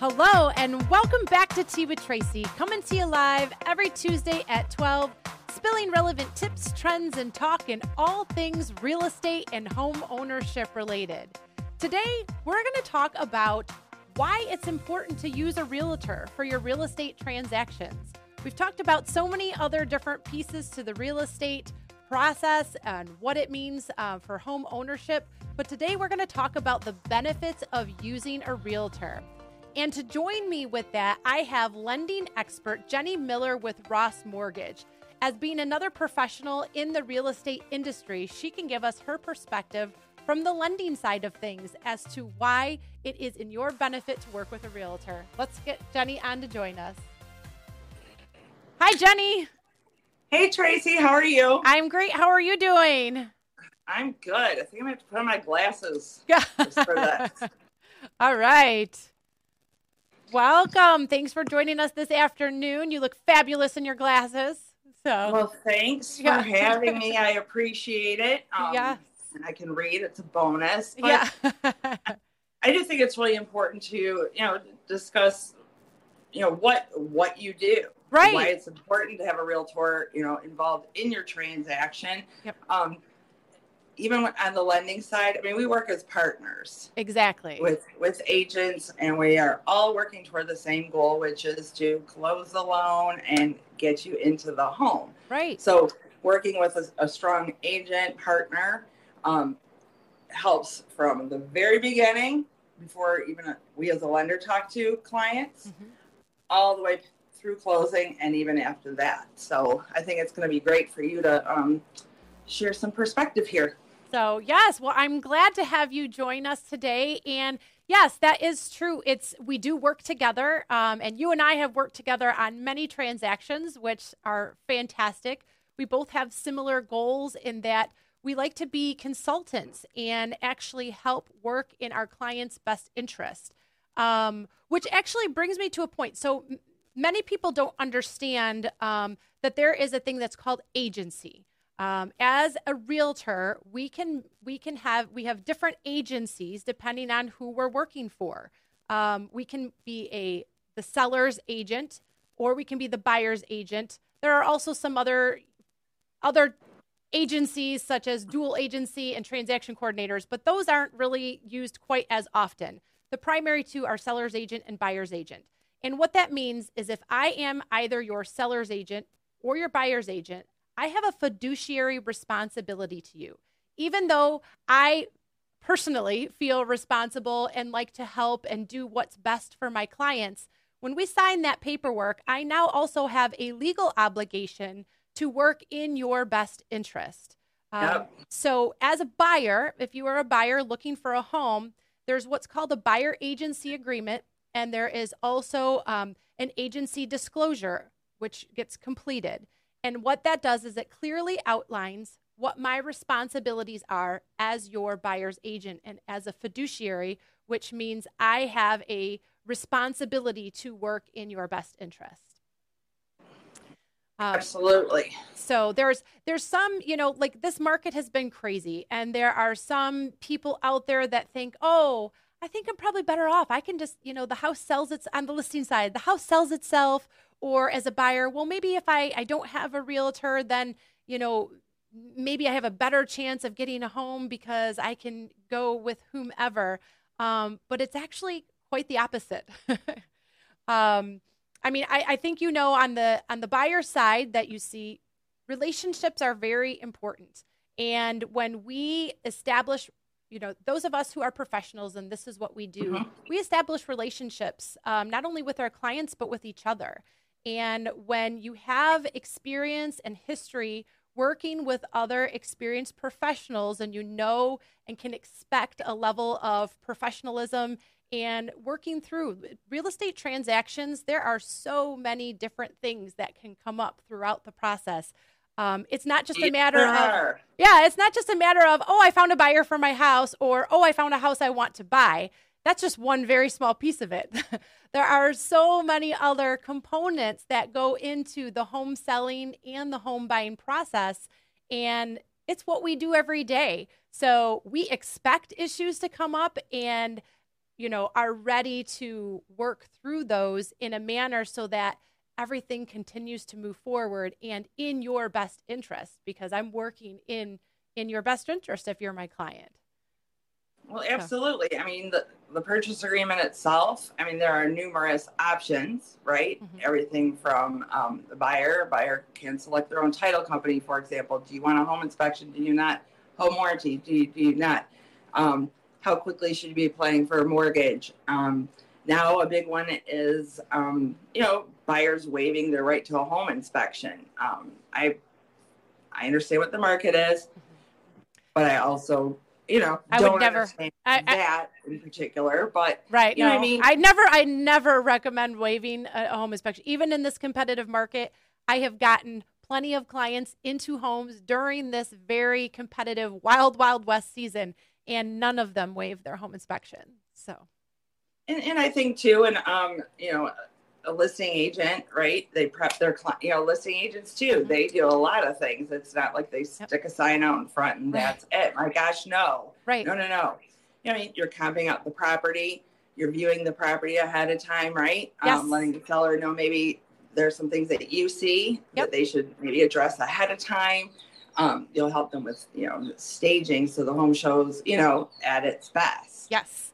Hello, and welcome back to Tea with Tracy, coming to you live every Tuesday at 12, spilling relevant tips, trends, and talk in all things real estate and home ownership related. Today, we're going to talk about why it's important to use a realtor for your real estate transactions. We've talked about so many other different pieces to the real estate process and what it means uh, for home ownership, but today we're going to talk about the benefits of using a realtor. And to join me with that, I have lending expert Jenny Miller with Ross Mortgage. As being another professional in the real estate industry, she can give us her perspective from the lending side of things as to why it is in your benefit to work with a realtor. Let's get Jenny on to join us. Hi, Jenny. Hey, Tracy. How are you? I'm great. How are you doing? I'm good. I think I'm going to have to put on my glasses Yeah. just for that. All right. Welcome. Thanks for joining us this afternoon. You look fabulous in your glasses. So, Well, thanks for Yeah. having me. I appreciate it. Um, Yes. And I can read. It's a bonus. But yeah. I do think it's really important to, you know, discuss, you know, what what you do. Right. Why it's important to have a realtor, you know, involved in your transaction. Yep. Um, even on the lending side, I mean, we work as partners. exactly. with with agents and we are all working toward the same goal which is to close the loan and get you into the home right. so working with a, a strong agent partner um, helps from the very beginning before even we as a lender talk to clients Mhm. all the way through closing and even after that so i think it's going to be great for you to um, share some perspective here So, yes, well, I'm glad to have you join us today. And yes, that is true. It's we do work together, um, and you and I have worked together on many transactions, which are fantastic. We both have similar goals in that we like to be consultants and actually help work in our clients' best interest. Um, which actually brings me to a point. So many people don't understand um, that there is a thing that's called agency. Um, as a realtor, we can we can have we have different agencies depending on who we're working for. Um, we can be a the seller's agent, or we can be the buyer's agent. There are also some other other agencies such as dual agency and transaction coordinators, but those aren't really used quite as often. The primary two are seller's agent and buyer's agent. And what that means is if I am either your seller's agent or your buyer's agent, I have a fiduciary responsibility to you. Even though I personally feel responsible and like to help and do what's best for my clients, when we sign that paperwork, I now also have a legal obligation to work in your best interest. Um, Yep. So, as a buyer, if you are a buyer looking for a home, there's what's called a buyer agency agreement, and there is also um, an agency disclosure, which gets completed. And what that does is it clearly outlines what my responsibilities are as your buyer's agent and as a fiduciary, which means I have a responsibility to work in your best interest. Um, absolutely so there's there's some you know like this market has been crazy and there are some people out there that think oh i think i'm probably better off. I can just you know the house sells its on the listing side the house sells itself or as a buyer well maybe if i i don't have a realtor then you know maybe i have a better chance of getting a home because i can go with whomever. Um, but it's actually quite the opposite. Um, I mean, I, I think you know on the on the buyer side that you see relationships are very important. And when we establish, you know, those of us who are professionals and this is what we do, Mhm. we establish relationships um, not only with our clients but with each other. And when you have experience and history working with other experienced professionals and you know and can expect a level of professionalism and working through real estate transactions, there are so many different things that can come up throughout the process. Um, it's not just a matter of yeah, it's not just a matter of, oh, I found a buyer for my house or, oh, I found a house I want to buy. That's just one very small piece of it. there are so many other components that go into the home selling and the home buying process. And it's what we do every day. So we expect issues to come up. And you know, are ready to work through those in a manner so that everything continues to move forward and in your best interest because I'm working in in your best interest if you're my client. Well, absolutely. I mean, the, the purchase agreement itself, I mean, there are numerous options, right? Mm-hmm. Everything from um, the buyer, buyer can select their own title company, for example. Do you want a home inspection? Do you not? Home warranty? Do you, do you not? Um, how quickly should you be applying for a mortgage? Um, now, a big one is, um, you know, buyers waiving their right to a home inspection. Um, I, I understand what the market is, but I also you know, I would never I, that I, in particular, but right. You know I mean? I never, I never recommend waiving a home inspection, even in this competitive market. I have gotten plenty of clients into homes during this very competitive wild, wild west season, and none of them waive their home inspection. So, and, and I think too, and um, you know, a listing agent, right? They prep their client, you know, listing agents too. Mm-hmm. They do a lot of things. It's not like they stick yep. a sign out in front and right. that's it. My gosh, no. Right. No, no, no. You know, you're camping out the property. You're viewing the property ahead of time, right? Yes. Um, letting the seller know maybe there's some things that you see yep. that they should maybe address ahead of time. Um, you'll help them with, you know, staging so the home shows, you know, at its best. Yes.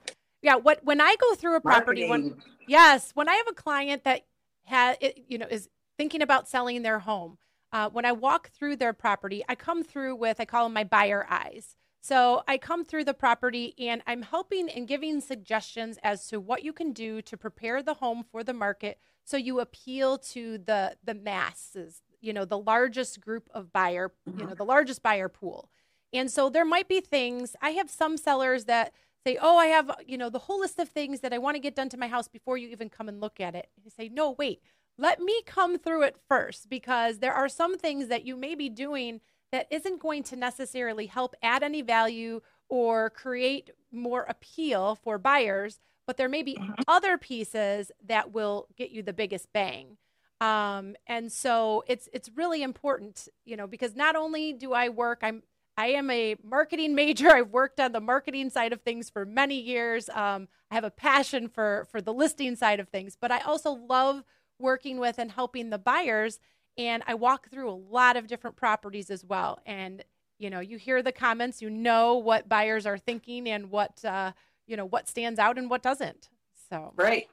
Yeah. What when I go through a property, when Yes, when I have a client that has, you know, is thinking about selling their home, uh, when I walk through their property, I come through with I call them my buyer eyes. So I come through the property and I'm helping and giving suggestions as to what you can do to prepare the home for the market so you appeal to the the masses, you know, the largest group of buyer, you know, the largest buyer pool. And so there might be things. I have some sellers that say, "Oh, I have, you know, the whole list of things that I want to get done to my house before you even come and look at it." You say, "No, wait. Let me come through it first because there are some things that you may be doing that isn't going to necessarily help add any value or create more appeal for buyers, but there may be mm-hmm. other pieces that will get you the biggest bang." Um, and so it's it's really important, you know, because not only do I work, I'm I am a marketing major. I've worked on the marketing side of things for many years. Um, I have a passion for for the listing side of things, but I also love working with and helping the buyers. And I walk through a lot of different properties as well. And you know, you hear the comments, you know what buyers are thinking and what uh, you know what stands out and what doesn't. So right,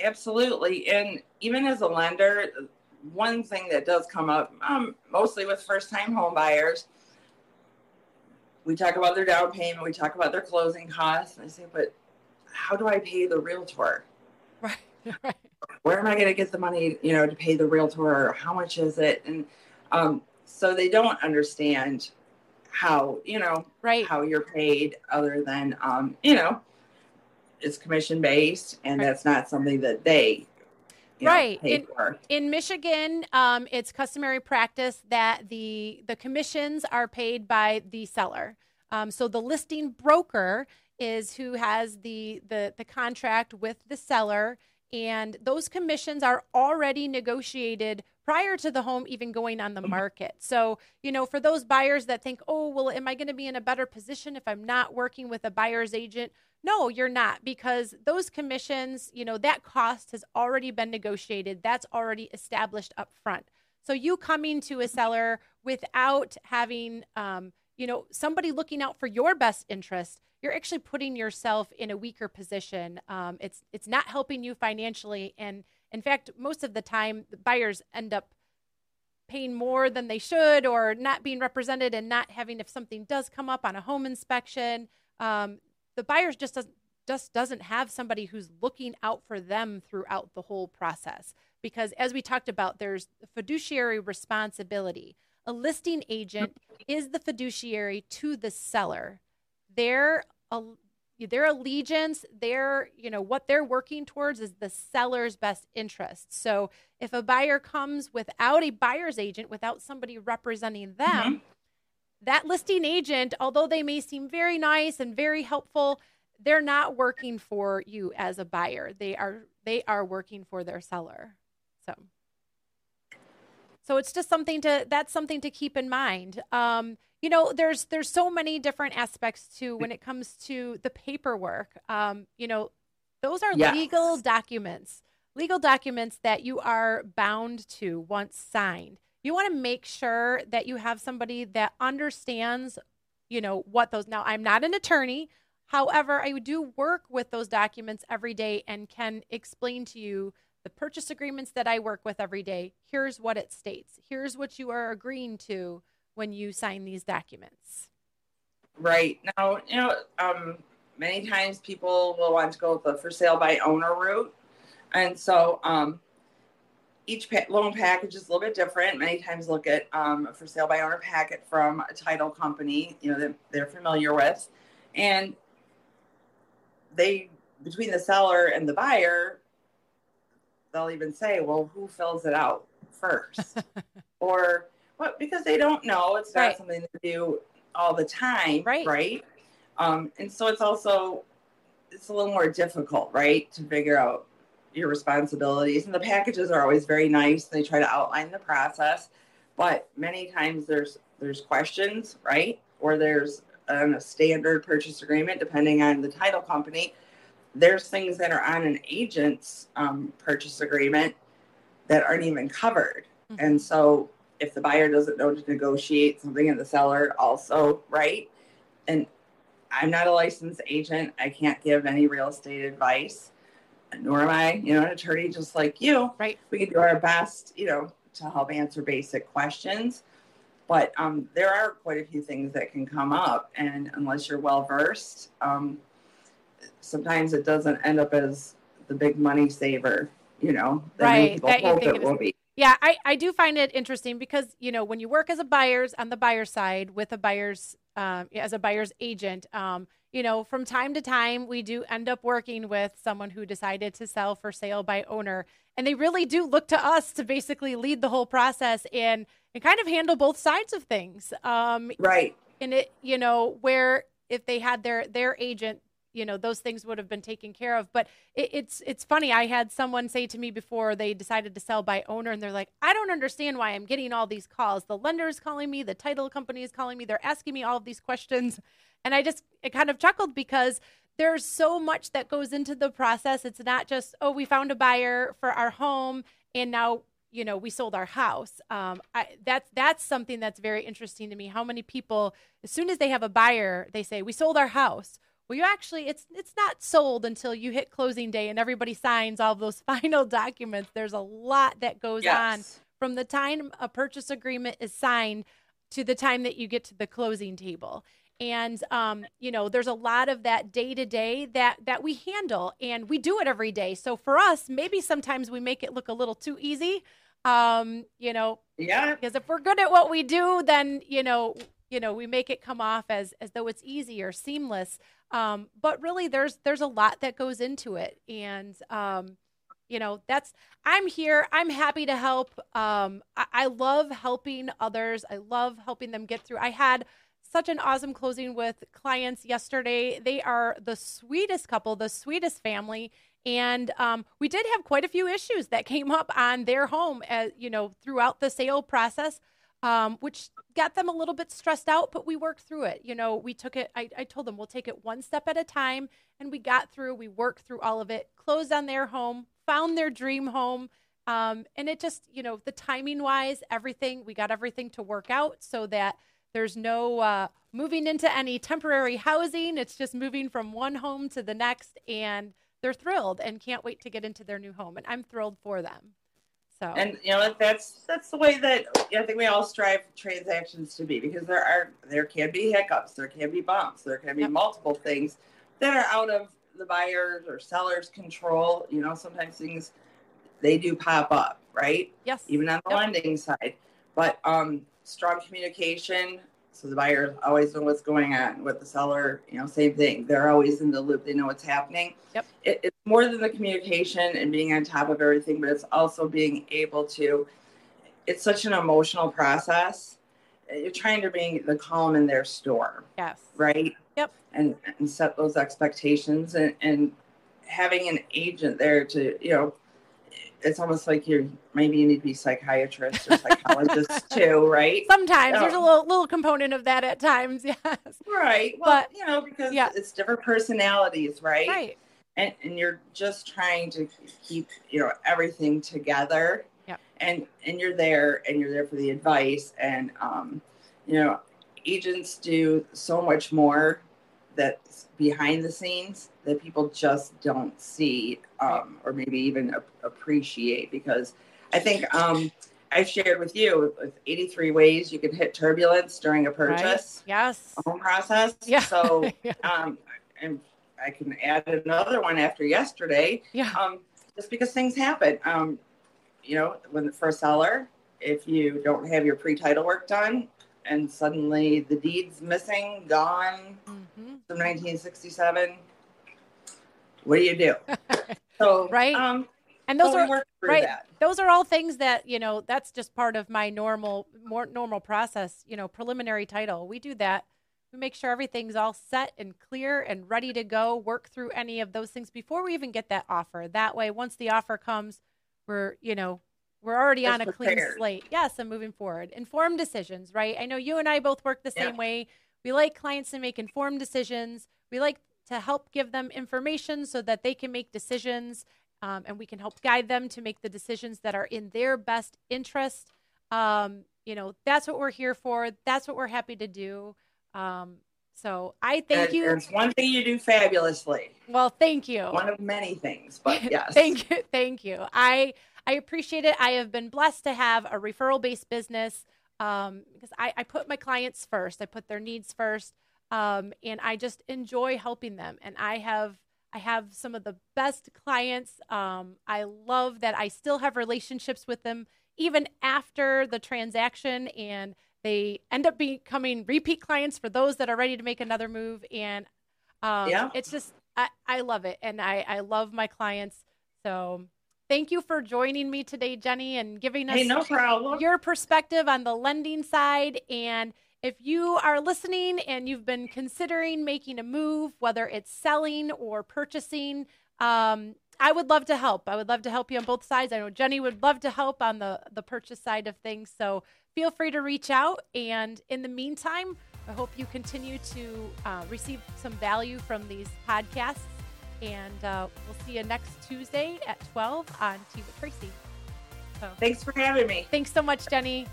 absolutely. And even as a lender, one thing that does come up um, mostly with first time home buyers we talk about their down payment, we talk about their closing costs. And I say, but how do I pay the realtor? Right, right. Where am I going to get the money, you know, to pay the realtor? How much is it? And um, so they don't understand how, you know, right. how you're paid other than, um, you know, it's commission based and right. that's not something that they right in, in, michigan um, it's customary practice that the the commissions are paid by the seller um, so the listing broker is who has the, the the contract with the seller and those commissions are already negotiated prior to the home even going on the mm-hmm. market. So, you know, for those buyers that think, oh, well, am I going to be in a better position if I'm not working with a buyer's agent? No, you're not because those commissions, you know, that cost has already been negotiated. That's already established up front. So you coming to a seller without having, um, you know, somebody looking out for your best interest, you're actually putting yourself in a weaker position. Um, it's it's not helping you financially, and in fact, most of the time, the buyers end up paying more than they should, or not being represented, and not having if something does come up on a home inspection. Um, the buyers just doesn't just doesn't have somebody who's looking out for them throughout the whole process. Because as we talked about there's fiduciary responsibility. A listing agent is the fiduciary to the seller. Their their allegiance their you know what they're working towards is the seller's best interest. So if a buyer comes without a buyer's agent without somebody representing them mm-hmm that listing agent, although they may seem very nice and very helpful, they're not working for you as a buyer. They are they are working for their seller. So so it's just something to that's something to keep in mind. Um, you know, there's there's so many different aspects to when it comes to the paperwork. Um, you know, Those are yes. legal documents, legal documents that you are bound to once signed. You want to make sure that you have somebody that understands, you know, what those. Now, I'm not an attorney. However, I do work with those documents every day and can explain to you the purchase agreements that I work with every day. Here's what it states. Here's what you are agreeing to when you sign these documents. Right. Now, you know, um, many times people will want to go the for sale by owner route. And so um, each pa- loan package is a little bit different. Many times look at um, a for sale by owner packet from a title company, you know, that they're familiar with. And they, between the seller and the buyer, they'll even say, well, who fills it out first? or what? Because they don't know. It's not right. something they do all the time. Right. Right. Um, and so it's also it's a little more difficult, right, to figure out your responsibilities. And the packages are always very nice. They try to outline the process, but many times there's there's questions, right, or there's um, a standard purchase agreement depending on the title company. There's things that are on an agent's um, purchase agreement that aren't even covered, mm-hmm. and so if the buyer doesn't know to negotiate something in the seller also right and I'm not a licensed agent. I can't give any real estate advice, nor am I, you know, an attorney just like you. Right. We can do our best, you know, to help answer basic questions. But um, there are quite a few things that can come up, and unless you're well versed, um, sometimes it doesn't end up as the big money saver, you know, that right. that hope it will be. Yeah, I, I do find it interesting because you know when you work as a buyer's on the buyer side with a buyer's um, as a buyer's agent, um, you know from time to time we do end up working with someone who decided to sell for sale by owner, and they really do look to us to basically lead the whole process and and kind of handle both sides of things. Um, right. And it you know where if they had their their agent you know those things would have been taken care of. But it, it's it's funny. I had someone say to me before they decided to sell by owner and they're like i don't understand why i'm getting all these calls. The lender is calling me the title company is calling me they're asking me all of these questions. And i just it kind of chuckled because there's so much that goes into the process. It's not just oh we found a buyer for our home and now you know we sold our house. Um, I, that's that's something that's very interesting to me. How many people as soon as they have a buyer they say we sold our house well, you actually it's it's not sold until you hit closing day and everybody signs all those final documents. There's a lot that goes yes. on from the time a purchase agreement is signed to the time that you get to the closing table. And um, you know, there's a lot of that day to day that that we handle, and we do it every day. So for us, maybe sometimes we make it look a little too easy. Um, you know, yeah, because if we're good at what we do, then you know, you know, we make it come off as as though it's easy or seamless. Um, but really, there's there's a lot that goes into it, and um, you know, that's I'm here. I'm happy to help. Um, I, I love helping others. I love helping them get through. I had such an awesome closing with clients yesterday. They are the sweetest couple, the sweetest family. And um, we did have quite a few issues that came up on their home, as, you know, throughout the sale process um, which got them a little bit stressed out, but we worked through it. You know, we took it, I, I told them we'll take it one step at a time, and we got through, we worked through all of it, closed on their home, found their dream home. Um, and it just, you know, the timing wise, everything, we got everything to work out so that there's no uh, moving into any temporary housing. It's just moving from one home to the next. And they're thrilled and can't wait to get into their new home. And I'm thrilled for them. So and you know that's that's the way that I think we all strive transactions to be because there are there can be hiccups, there can be bumps, there can be yep. multiple things that are out of the buyer's or seller's control. You know, sometimes things they do pop up, right? Yes. Even on the yep. lending side. But um strong communication, so the buyers always know what's going on with the seller. You know, same thing. They're always in the loop. They know what's happening. Yep. It, it's more than the communication and being on top of everything, but it's also being able to. It's such an emotional process. You're trying to bring the calm in their store. Yes. Right. Yep. And and set those expectations and and having an agent there to you know it's almost like you're maybe you need to be psychiatrist or psychologist too, right? Sometimes there's a little little component of that at times, yes. Right. Well, but, you know, because yeah. it's different personalities, right? Right. and, and you're just trying to keep you know everything together yep. and and you're there and you're there for the advice and um, you know agents do so much more that's behind the scenes that people just don't see um, or maybe even appreciate because i think um, i've shared with you with 83 ways you can hit turbulence during a purchase right. yes home process yeah. so um, and I can add another one after yesterday. Yeah. Um, just because things happen. Um, you know, when for a seller, if you don't have your pre-title work done, and suddenly the deed's missing, gone, mm-hmm. From 1967, what do you do? so right. Um, and those are right. That. Those are all things that you know. That's just part of my normal, more normal process. You know, preliminary title. We do that we make sure everything's all set and clear and ready to go. Work through any of those things before we even get that offer. That way, once the offer comes, we're you know we're already Just on a prepared. clean slate. Yes, I'm moving forward. Informed decisions, right? I know you and I both work the same yeah. way. We like clients to make informed decisions. We like to help give them information so that they can make decisions um, and we can help guide them to make the decisions that are in their best interest. Um, you know, that's what we're here for. That's what we're happy to do. Um, so I thank you. It's one thing you do fabulously. Well, thank you. One of many things, but yes. thank you. Thank you. I I appreciate it. I have been blessed to have a referral based business um, because I, I put my clients first. I put their needs first, um, and I just enjoy helping them. And I have I have some of the best clients. Um, I love that I still have relationships with them even after the transaction and they end up becoming repeat clients for those that are ready to make another move. And um, yeah. it's just, I, I love it. And I, I love my clients. So thank you for joining me today, Jenny, and giving us hey, no your perspective on the lending side. And if you are listening and you've been considering making a move, whether it's selling or purchasing, um, I would love to help. I would love to help you on both sides. I know Jenny would love to help on the the purchase side of things. So feel free to reach out. And in the meantime, I hope you continue to uh, receive some value from these podcasts. And uh, we'll see you next Tuesday at 12 on Tea with Tracy. So, Thanks for having me. Thanks so much, Jenny.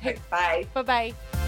Okay, bye. Bye bye.